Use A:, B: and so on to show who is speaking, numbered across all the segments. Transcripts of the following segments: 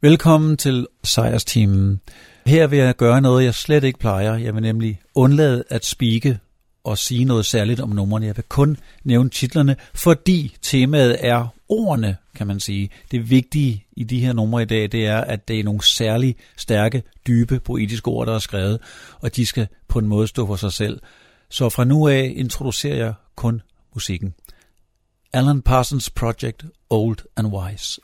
A: Velkommen til Sejrsteamen. Her vil jeg gøre noget, jeg slet ikke plejer. Jeg vil nemlig undlade at spike og sige noget særligt om numrene. Jeg vil kun nævne titlerne, fordi temaet er ordene, kan man sige. Det vigtige i de her numre i dag, det er, at det er nogle særlig stærke, dybe, poetiske ord, der er skrevet, og de skal på en måde stå for sig selv. Så fra nu af introducerer jeg kun musikken. Alan Parsons Project, Old and Wise.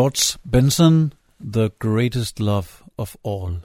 A: George Benson, The Greatest Love of All.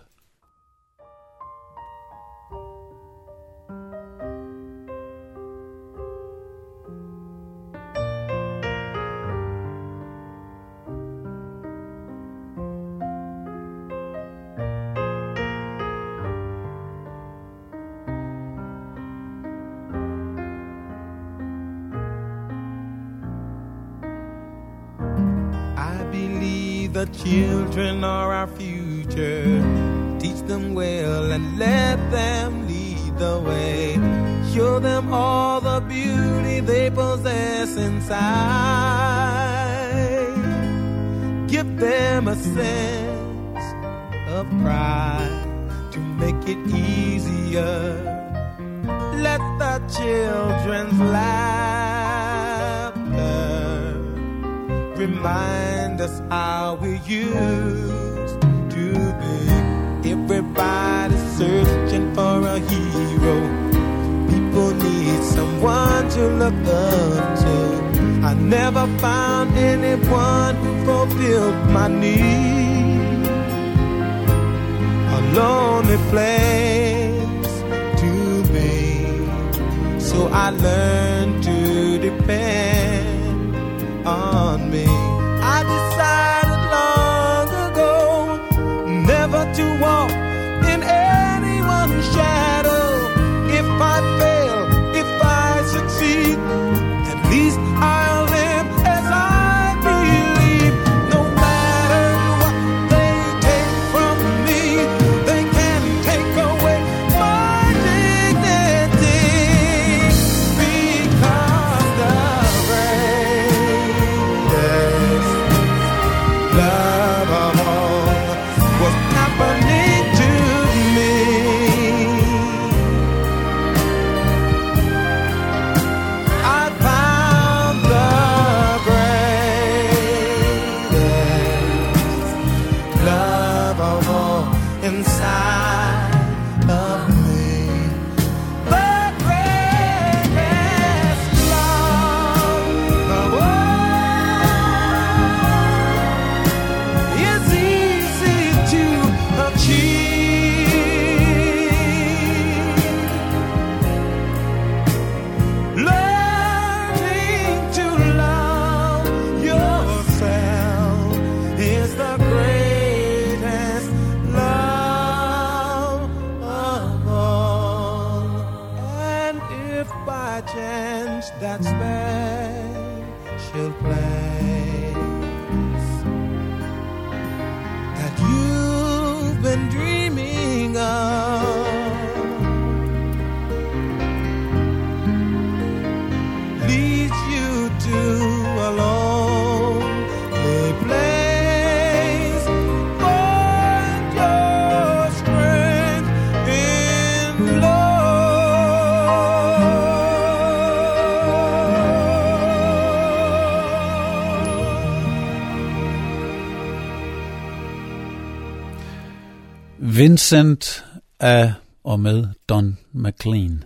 B: Vincent af og med Don McLean.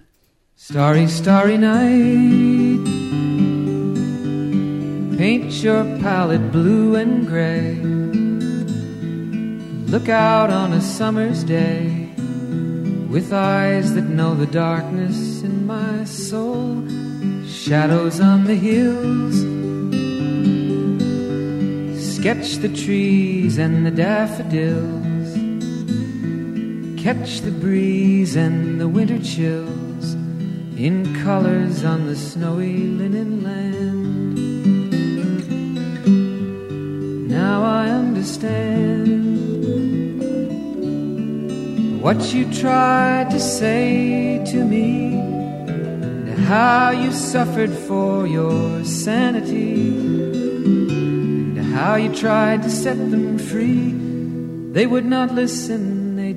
C: Starry, starry night. Paint your palette blue and gray. Look out on a summer's day with eyes that know the darkness in my soul. Shadows on the hills. Sketch the trees and the daffodils. Catch the breeze and the winter chills in colors on the snowy linen land. Now I understand what you tried to say to me, and how you suffered for your sanity, and how you tried to set them free. They would not listen,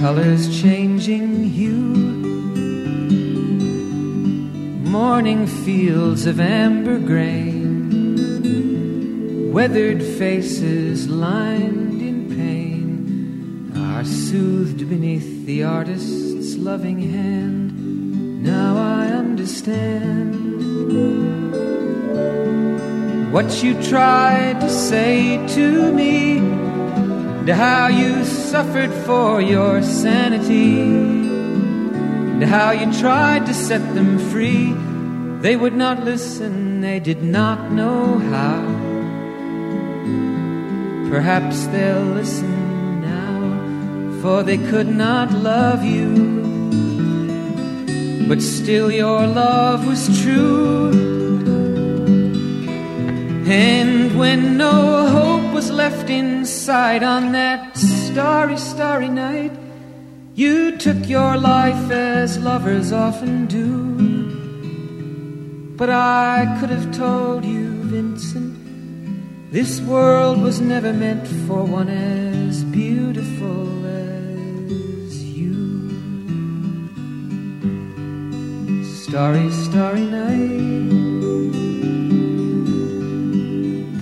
C: Colors changing hue. Morning fields of amber grain, weathered faces lined in pain, are soothed beneath the artist's loving hand. Now I understand what you tried to say to me, and how you suffered for your sanity and how you tried to set them free. They would not listen, they did not know how. Perhaps they'll listen now, for they could not love you. But still, your love was true. And when no hope was left inside on that starry, starry night. You took your life as lovers often do. But I could have told you, Vincent, this world was never meant for one as beautiful as you. Starry, starry night.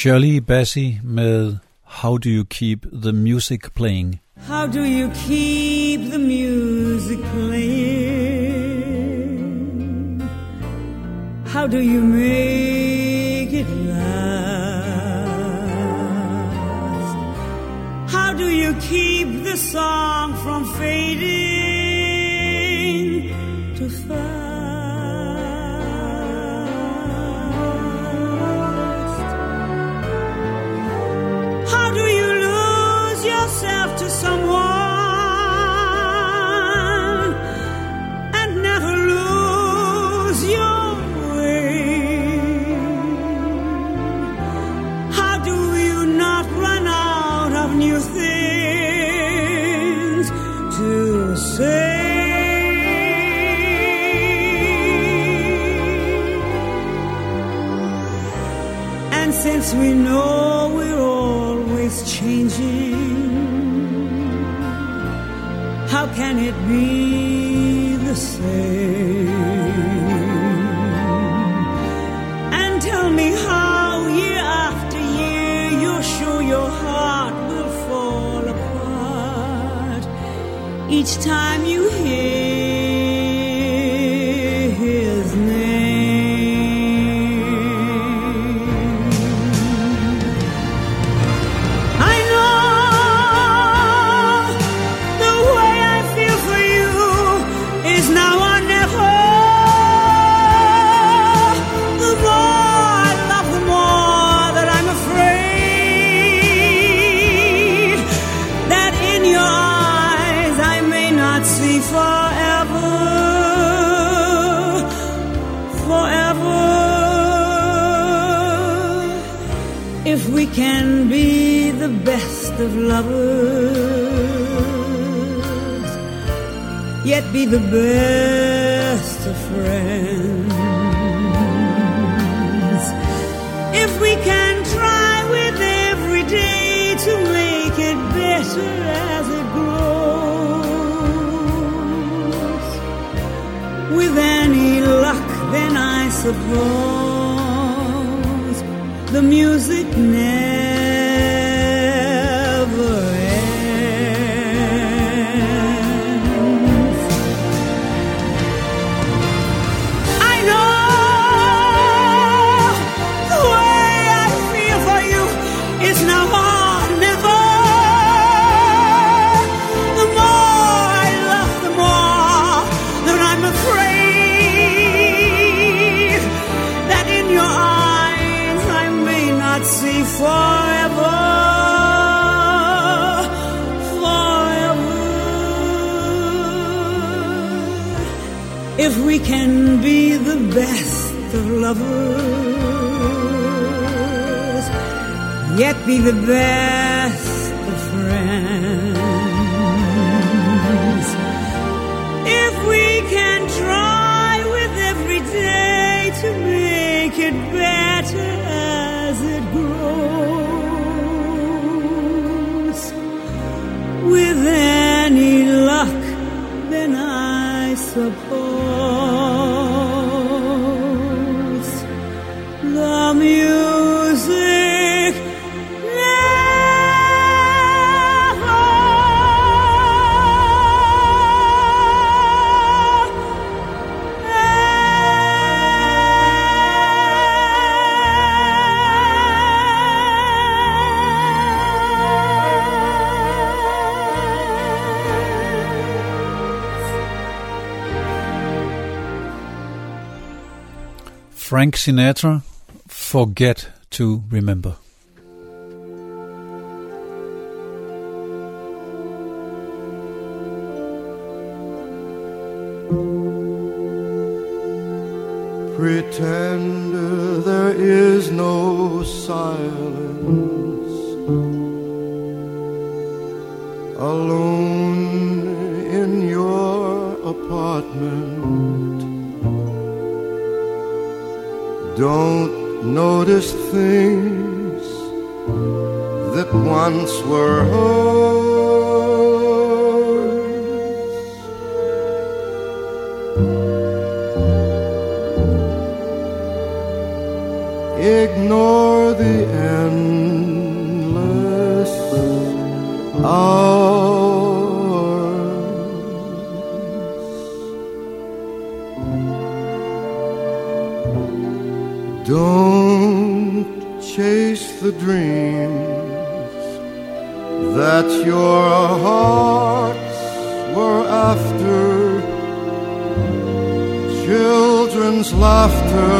B: Shirley Bassey med How Do You Keep the Music Playing?
D: How do you keep the music playing? How do you make it last? How do you keep the song from fading We know we're always changing, how can it be the same? And tell me how, year after year, you're sure your heart will fall apart each time you hear can be the best of lovers, yet be the best of friends. If we can try with every day to make it better as it grows, with any luck, then I suppose music never if we can be the best of lovers, yet be the best of friends. If we can try with every day to make it better as it grows, with any luck, then I suppose.
B: Frank Sinatra, Forget to Remember.
E: Pretend there is no silence. Alone in your apartment. Don't notice things that once were hers. Ignore the endless hours. The dreams that your hearts were after. Children's laughter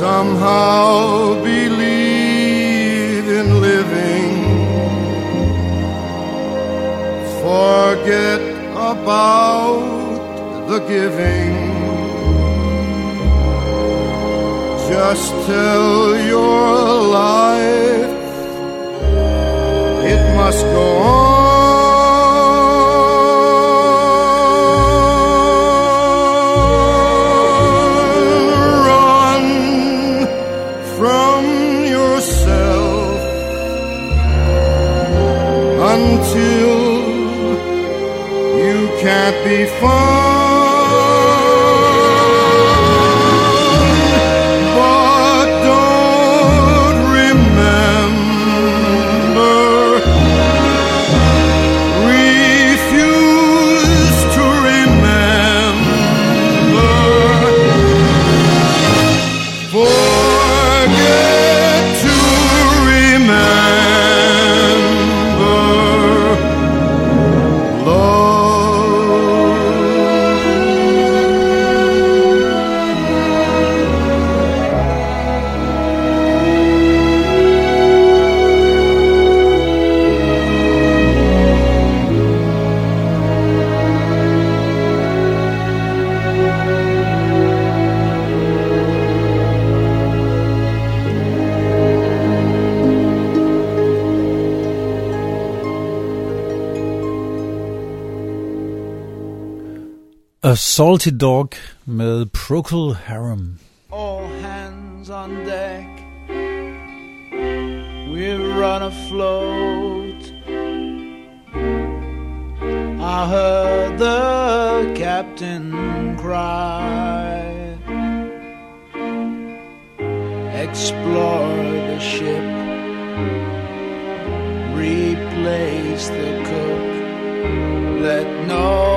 E: somehow believe in living. Forget about the giving. Just tell your life it must go on. Run from yourself until you can't be found.
B: Salty Dog med Procol Harum.
F: all hands on deck. We've run afloat. I heard the captain cry. Explore the ship. Replace the cook. Let no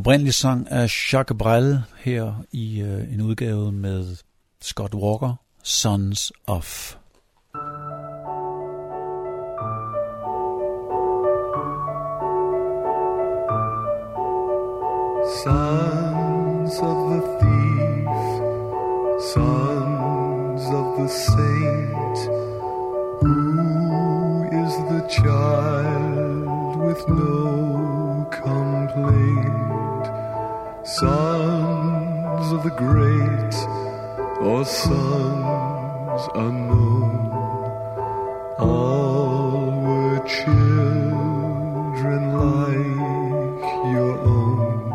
B: oprindelig sang af Jacques Brel her i øh, en udgave med Scott Walker, Sons of.
G: Sons of the thief, sons of the saint, who is the child with no complaint? Sons of the great or sons unknown, all were children like your own.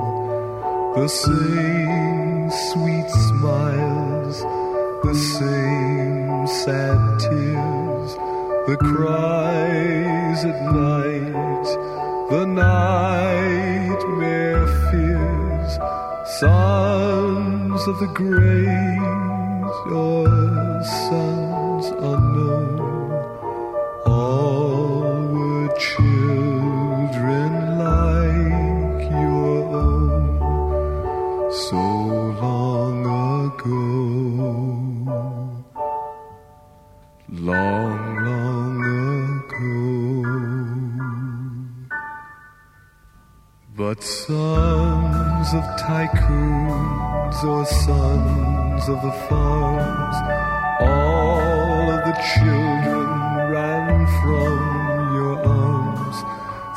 G: The same sweet smiles, the same sad tears, the cries at night, the nightmare fears, sons of the great your sons unknown, all were children like your own so long ago. Long, long ago. But sons of tycoons or sons of the farms, all of the children ran from your arms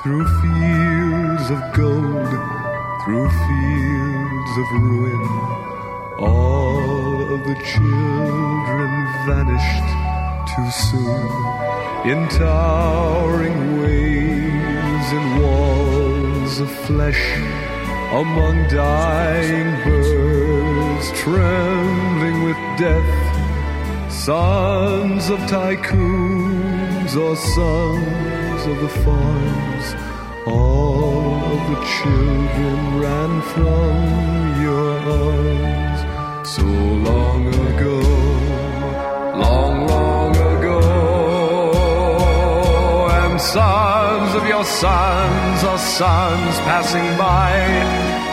G: through fields of gold, through fields of ruin. All of the children vanished too soon in towering waves and walls of flesh among dying birds trembling with death sons of tycoons or sons of the farms all of the children ran from your arms. So long ago sons of your sons are sons passing by.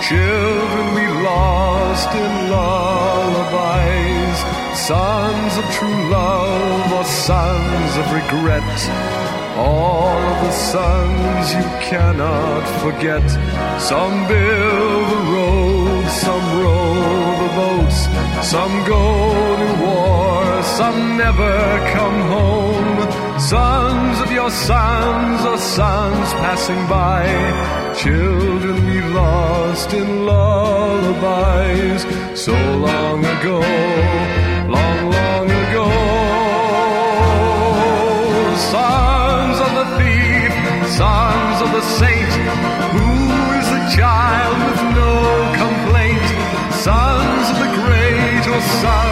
G: Children we lost in lullabies. Sons of true love or sons of regret. All of the sons you cannot forget. Some build the roads some row the boats. Some go some never come home. Sons of your sons or sons passing by. Children we lost in lullabies so long ago long long ago. Sons of the thief sons of the saint who is the child with no complaint? Sons of the great or sons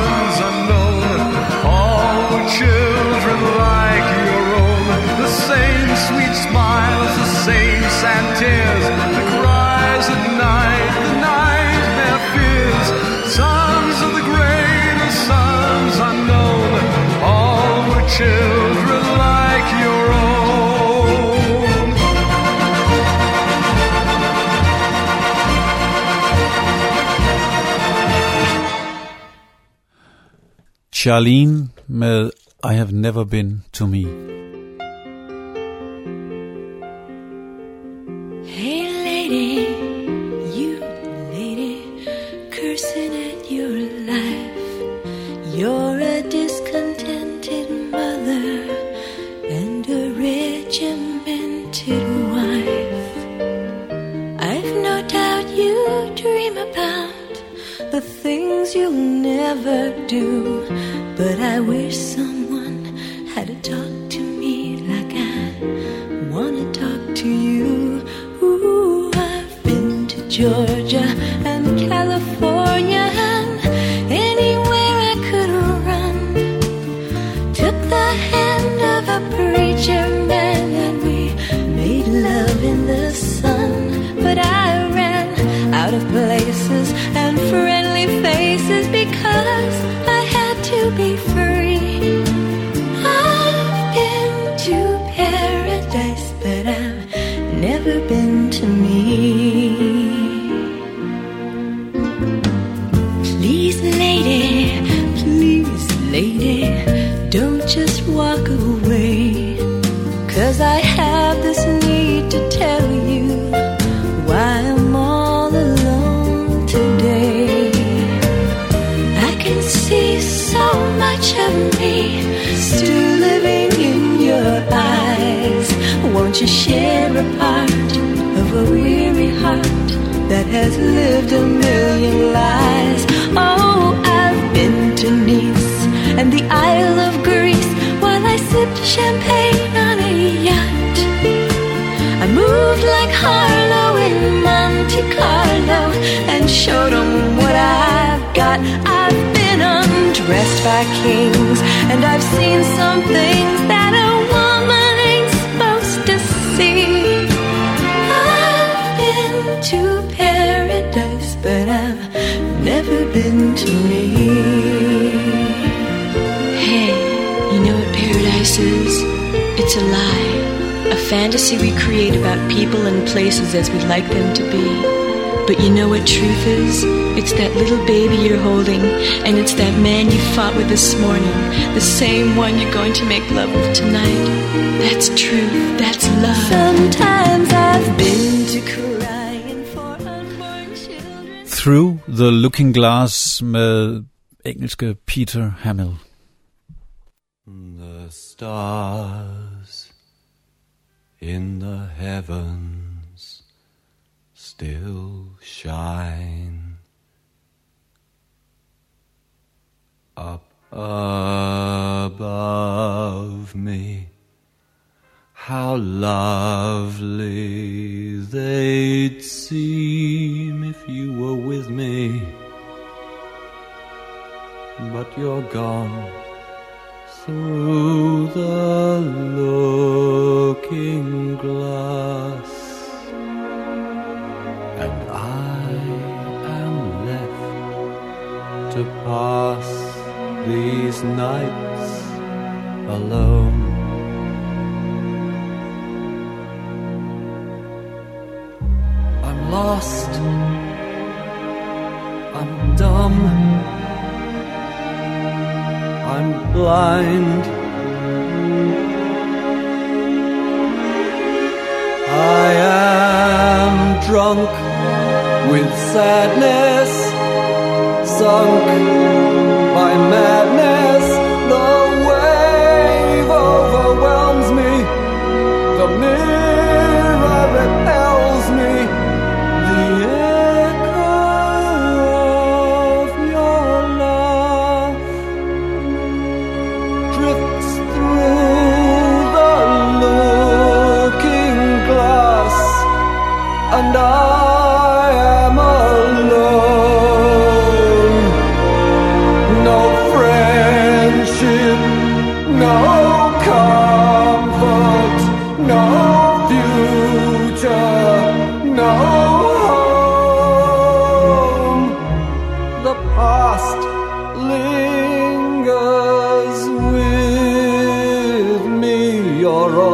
B: Charlene med I Have Never Been To Me.
D: You'll never do, but I wish someone had to talk to me like I wanna talk to you. Ooh, I've been to Georgia
H: champagne on a yacht. I moved like Harlow in Monte Carlo and showed 'em what I've got. I've been undressed by kings and I've seen some things that a woman ain't supposed to see. I've been to paradise, but I've never been to me. It's a lie. A fantasy we create about people and places as we'd like them to be. But you know what truth is? It's that little baby you're holding, and it's that man you fought with this morning, the same one you're going to make love with tonight. That's truth. That's love. Sometimes I've been to crying for unborn children.
B: Through the Looking Glass med engelske Peter Hammill.
I: The stars in the heavens still shine up above me. How lovely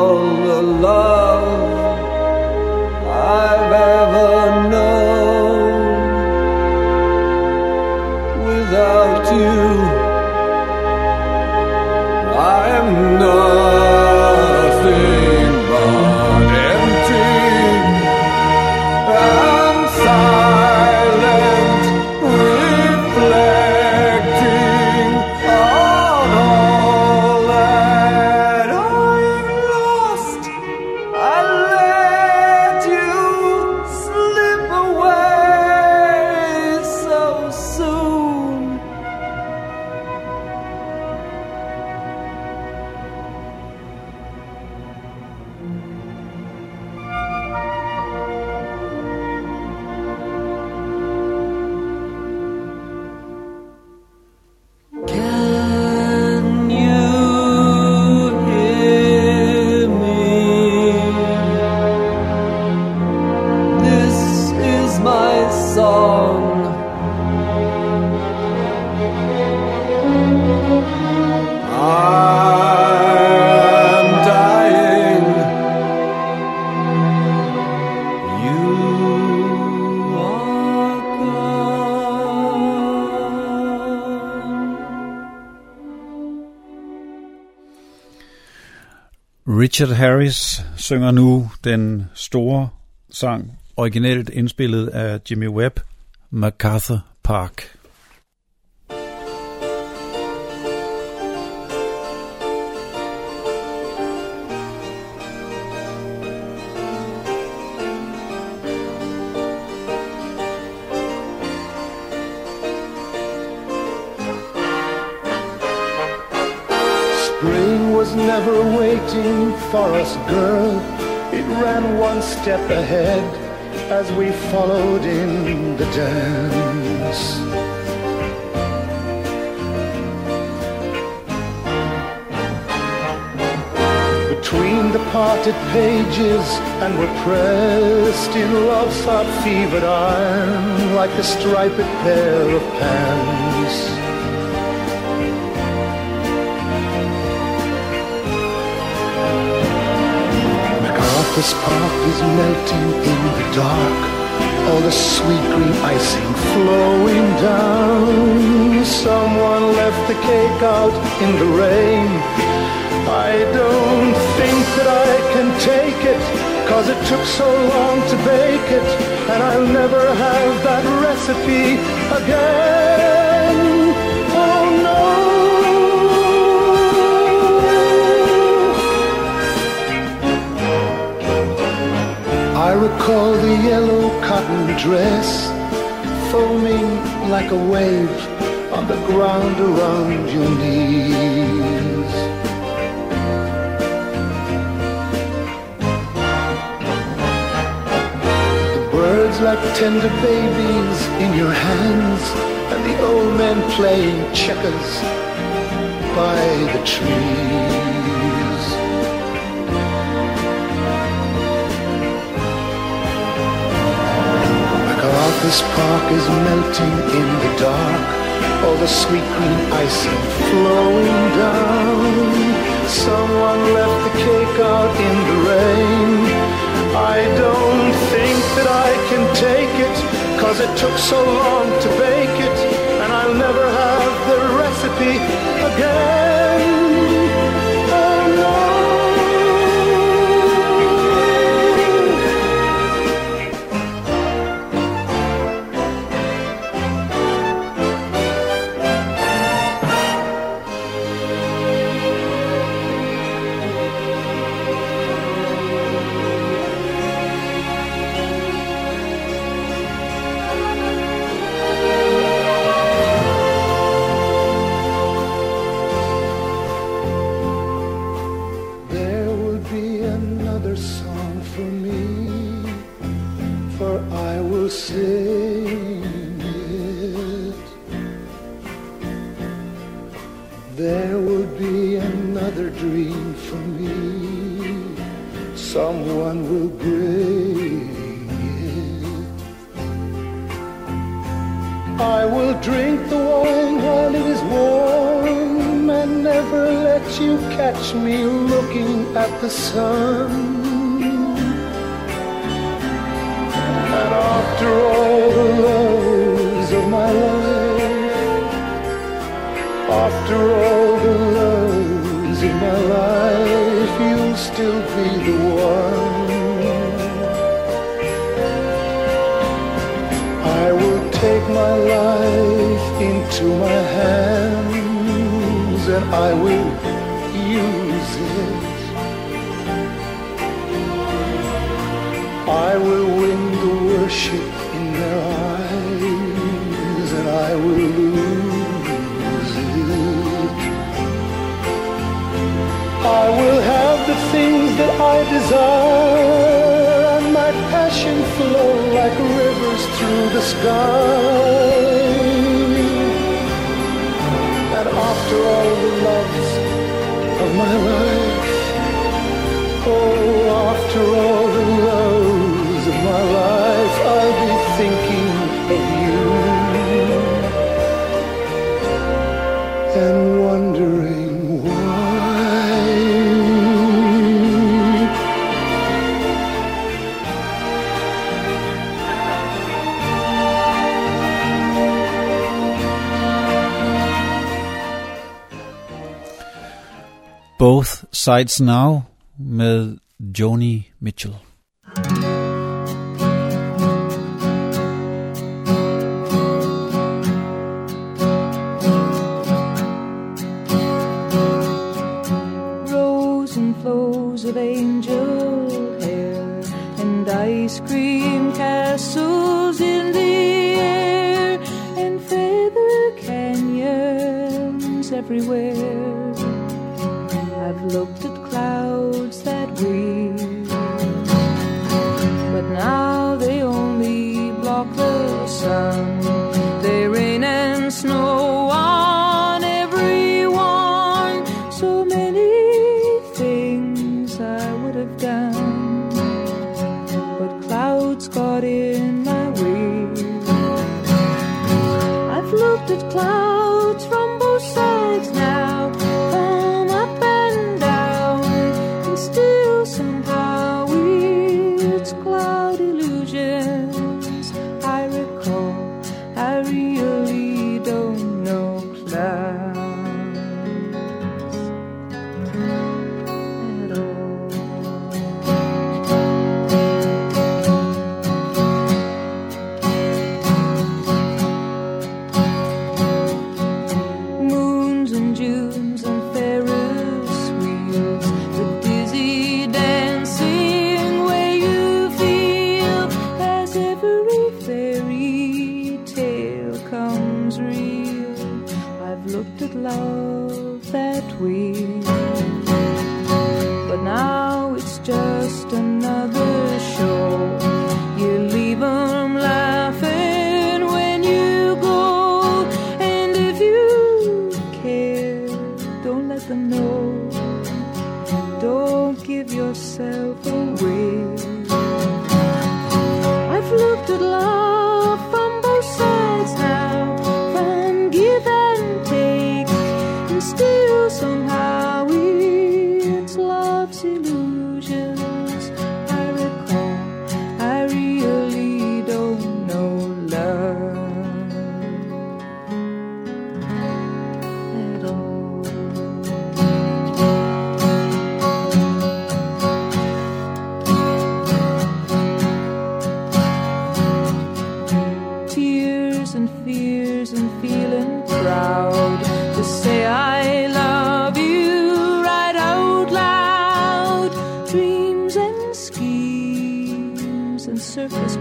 I: all the love I've
B: Richard Harris synger nu den store sang, originalt indspillet af Jimmy Webb, MacArthur Park.
J: Spring was never waiting for us, girl. It ran one step ahead as we followed in the dance. Between the parted pages and were pressed in love's hot fevered iron like a striped pair of pants. MacArthur's Park is melting in the dark. All the sweet green icing flowing down. Someone left the cake out in the rain. I don't think that I can take it, cause it took so long to bake it, and I'll never have that recipe again. Recall the yellow cotton dress foaming like a wave on the ground around your knees. The birds like tender babies in your hands, and the old men playing checkers by the trees. MacArthur's Park is melting in the dark. All the sweet green icing flowing down. Someone left the cake out in the rain. I don't think that I can take it, cause it took so long to bake it, and I'll never have the recipe again. I will win the worship in their eyes and I will lose it. I will have the things that I desire and my passion flow like rivers through the sky. And after all the loves of my life, oh, after all
B: Sides Now, med Joni Mitchell.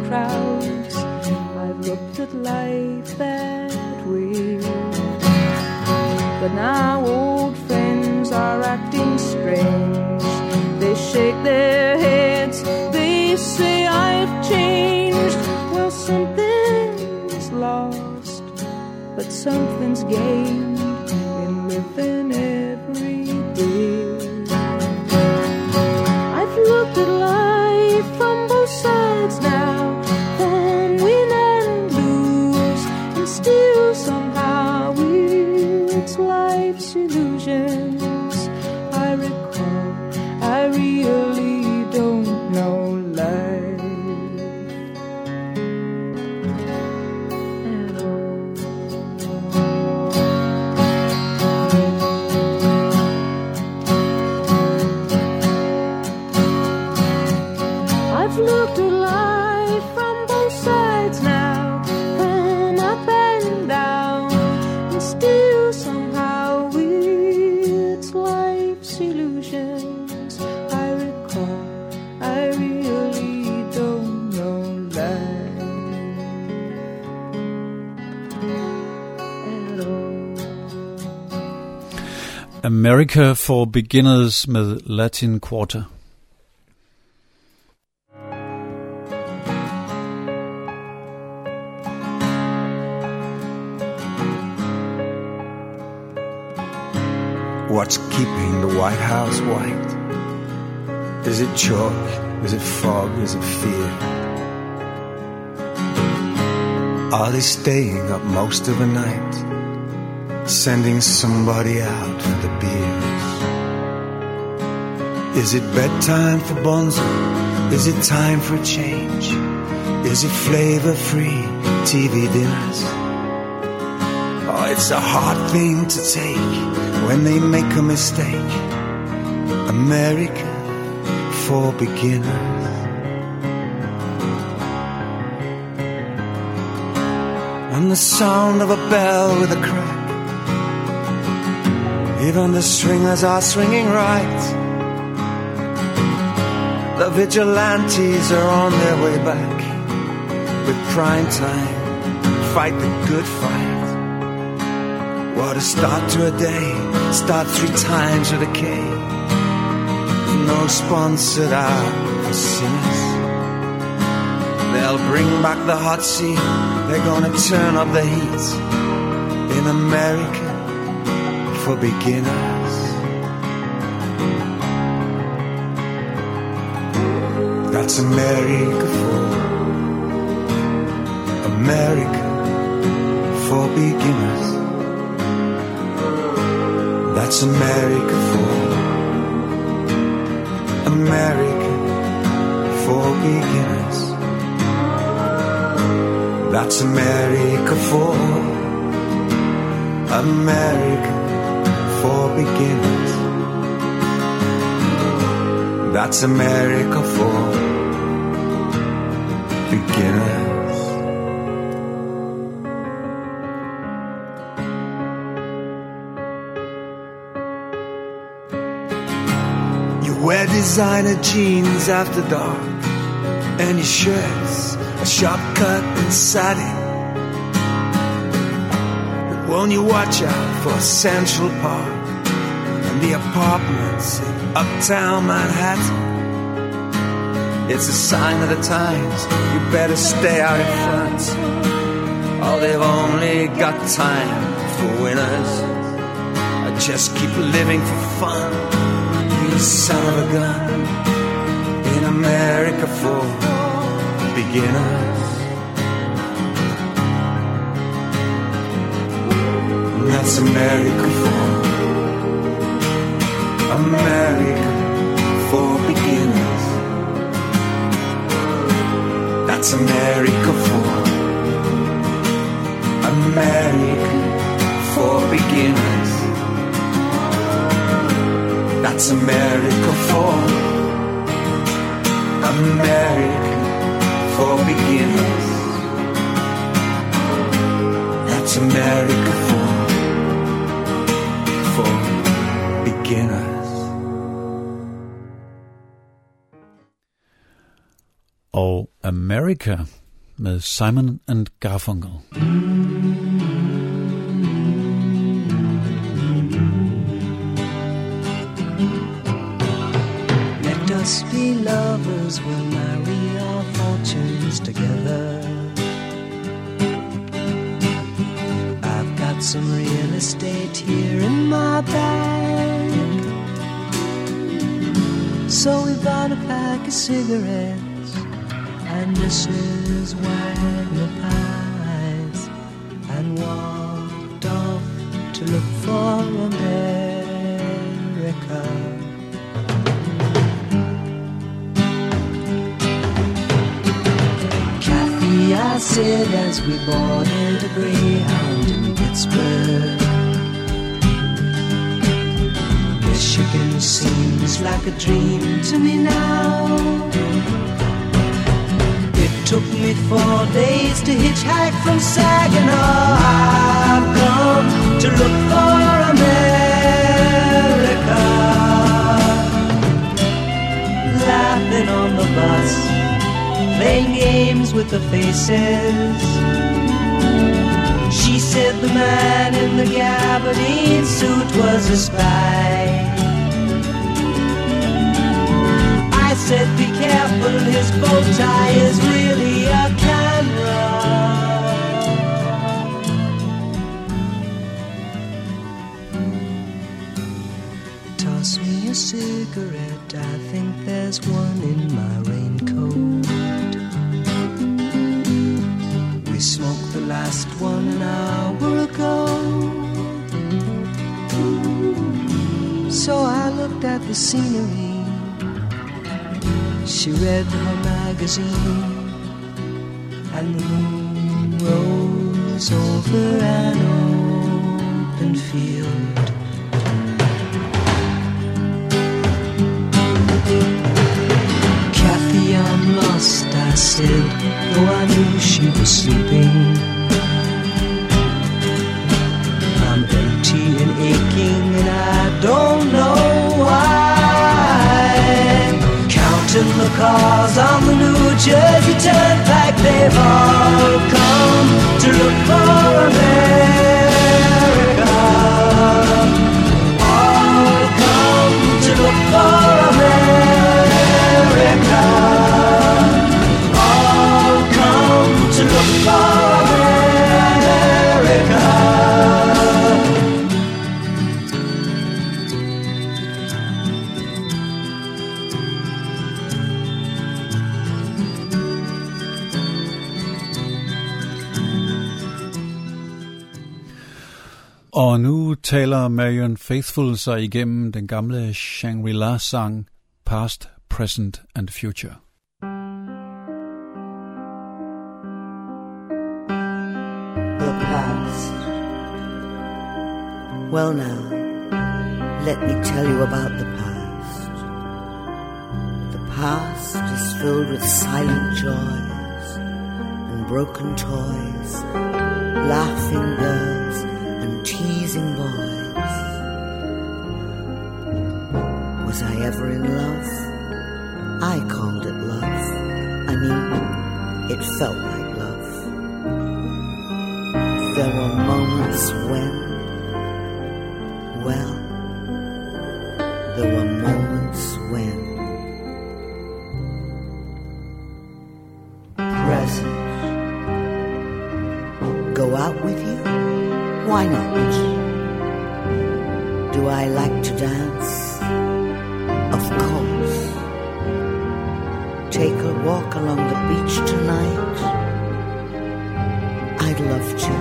K: Crowds. I've looked at life that way. But now old friends are acting strange. They shake their heads, they say I've changed. Well, something's lost, but something's gained
B: America for Beginners med Latin Quarter.
L: What's keeping the White House white? Is it chalk? Is it fog? Is it fear? Are they staying up most of the night? Sending somebody out for the beers? Is it bedtime for Bonzo? Is it time for a change? Is it flavor free TV dinners? Oh, it's a hard thing to take when they make a mistake. America for beginners. And the sound of a bell with a crack. Even the stringers are swinging right. The vigilantes are on their way back with prime time. Fight the good fight. What a start to a day. Start three times with a K. No sponsored out for sinners. They'll bring back the hot seat. They're gonna turn up the heat in America for beginners. That's America for America for beginners. That's America for America for beginners. That's America for America for beginners. That's America for beginners. You wear designer jeans after dark, and your shirts a sharp cut and satin. But won't you watch out for Central Park the apartments in uptown Manhattan? It's a sign of the times. You better stay out in front. Oh, they've only got time for winners. I just keep living for fun. You son of a gun in America for beginners. That's America for America for beginners. That's America for America for beginners. That's America for America for beginners. That's America for for beginners.
B: America med Simon and Garfunkel.
C: Let us be lovers, we'll marry our fortunes together. I've got some real estate here in my bag. So we bought a pack of cigarettes and Mrs. Wagner pies and walked off to look for America. Kathy, I said as we boarded a Greyhound in Pittsburgh. Michigan seems like a dream to me now. Took me four days to hitchhike from Saginaw. I've come to look for America. Laughing on the bus playing games with the faces. She said the man in the gabardine suit was a spy. Said, be careful, his bow tie is really a camera. Toss me a cigarette, I think there's one in my raincoat. We smoked the last one an hour ago. So I looked at the scenery. She read her magazine, and the moon rose over an open field. Kathy, I'm lost, I said, though I knew she was sleeping. I'm empty and aching, cars on the New Jersey Turnpike, they've all come to look for America.
B: Taler Marianne Faithfull sig igennem den gamle Shangri-La-sang Past, Present and Future.
M: the past. Well, now, let me tell you about the past. The past is filled with silent joys and broken toys, laughing girls teasing boys. Was I ever in love? I called it love. I mean, it felt like love. There were moments when, well, there were moments when. Present. Go out with you? Why not? Do I like to dance? Of course. Take a walk along the beach tonight? I'd love to.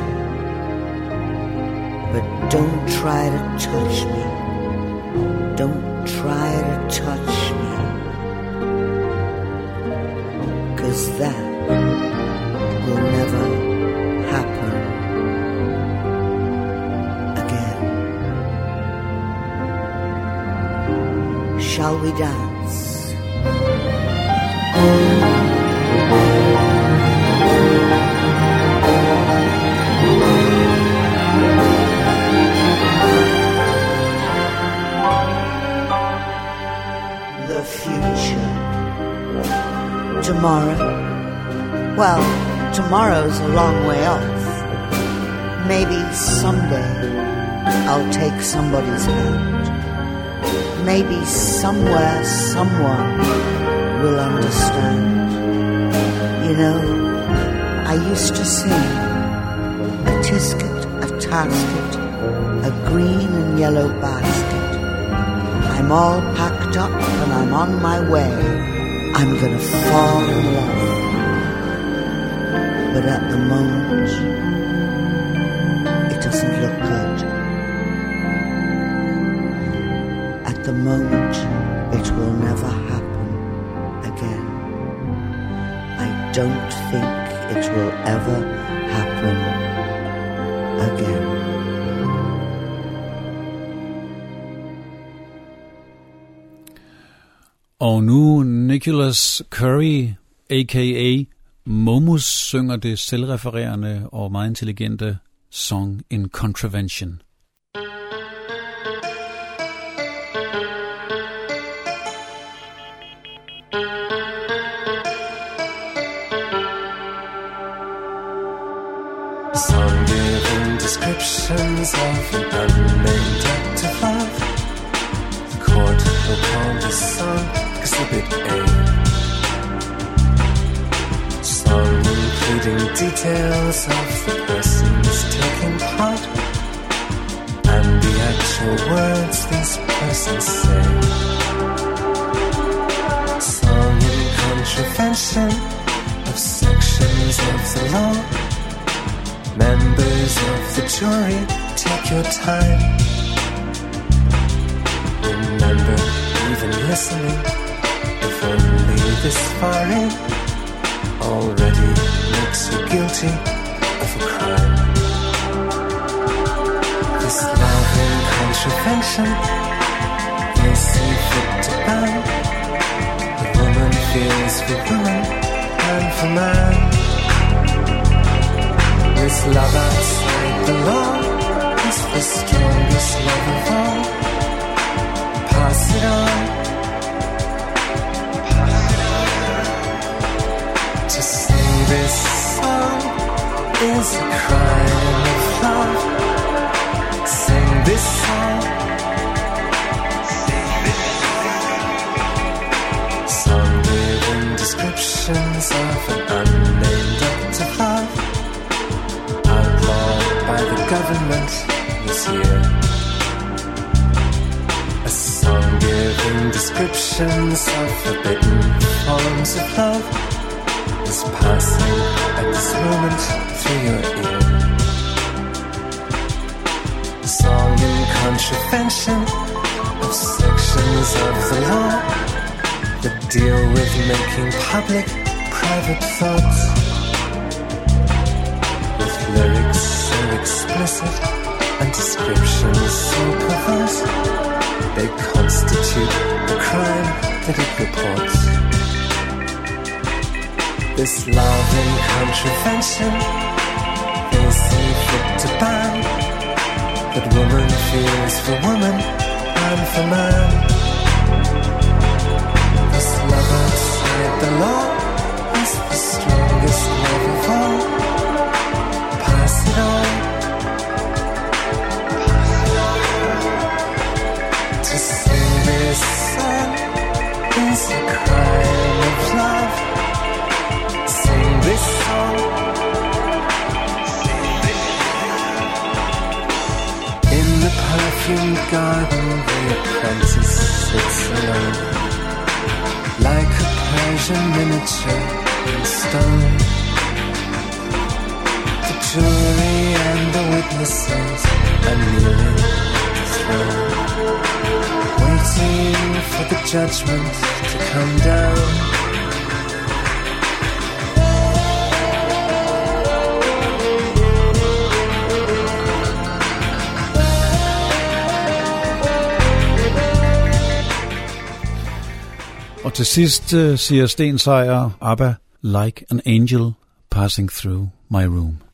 M: But don't try to touch me. Don't try to touch me. Cause that will never Shall we dance? the future. Tomorrow? Well, tomorrow's a long way off. Maybe someday I'll take somebody's hand. Maybe somewhere someone will understand. You know, I used to sing a tisket, a tasket, a green and yellow basket. I'm all packed up and I'm on my way. I'm gonna fall in love. But at the moment, it doesn't look good. Don't think it will ever happen again.
B: Og nu Nicholas Currie, a.k.a. Momus, synger det selvrefererende og meget intelligente Song in Contravention.
N: Of an unnamed act of love,
C: outlawed by the government this year. A song giving descriptions of forbidden forms of love is passing at this moment through your ear. A song in contravention of sections of the law that deal with making public private thoughts. With lyrics so explicit and descriptions so perverse, they constitute the crime that it reports. This love in contravention see fit to ban that woman feels for woman and for man. This love outside the law is a crime of love. Sing this song. In the perfumed garden, the apprentice sits alone like a Persian miniature in stone. The jury and the witnesses are kneeling waiting for the judgment to come down.
B: Og til sidst uh, siger Sten Sejer, ABBA, Like an Angel Passing Through My Room.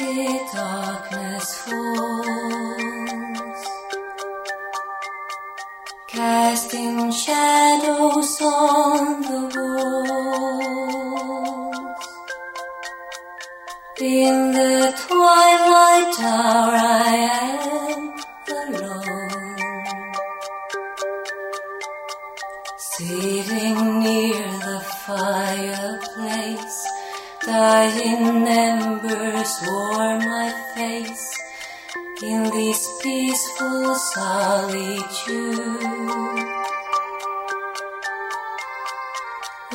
O: Awaited darkness falls, casting shadows on the walls. In the twilight hour, I am alone, sitting near the fireplace. Dying embers warm my face in this peaceful solitude.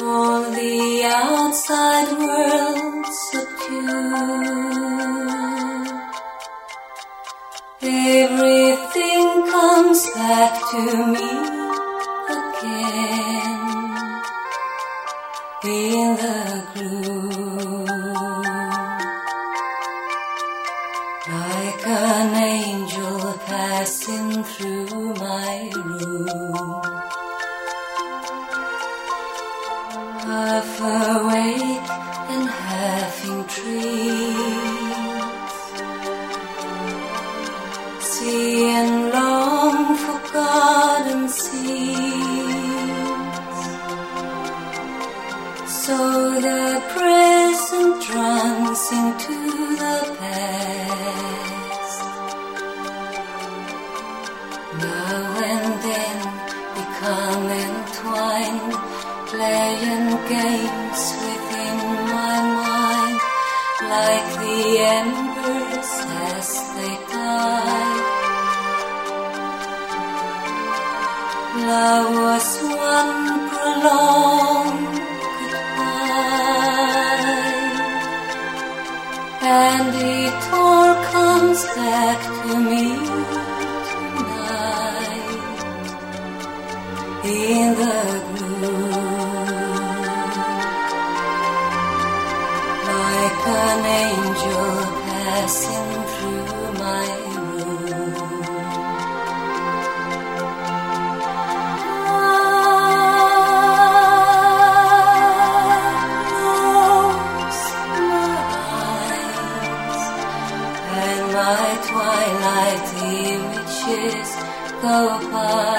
O: All the outside world subdued. Everything comes back to me again in the runs into the past. Now and then become entwined, playing games within my mind, like the embers as they die. Love was one prolonged and it all comes back to me tonight in the gloom, like an angel passing go.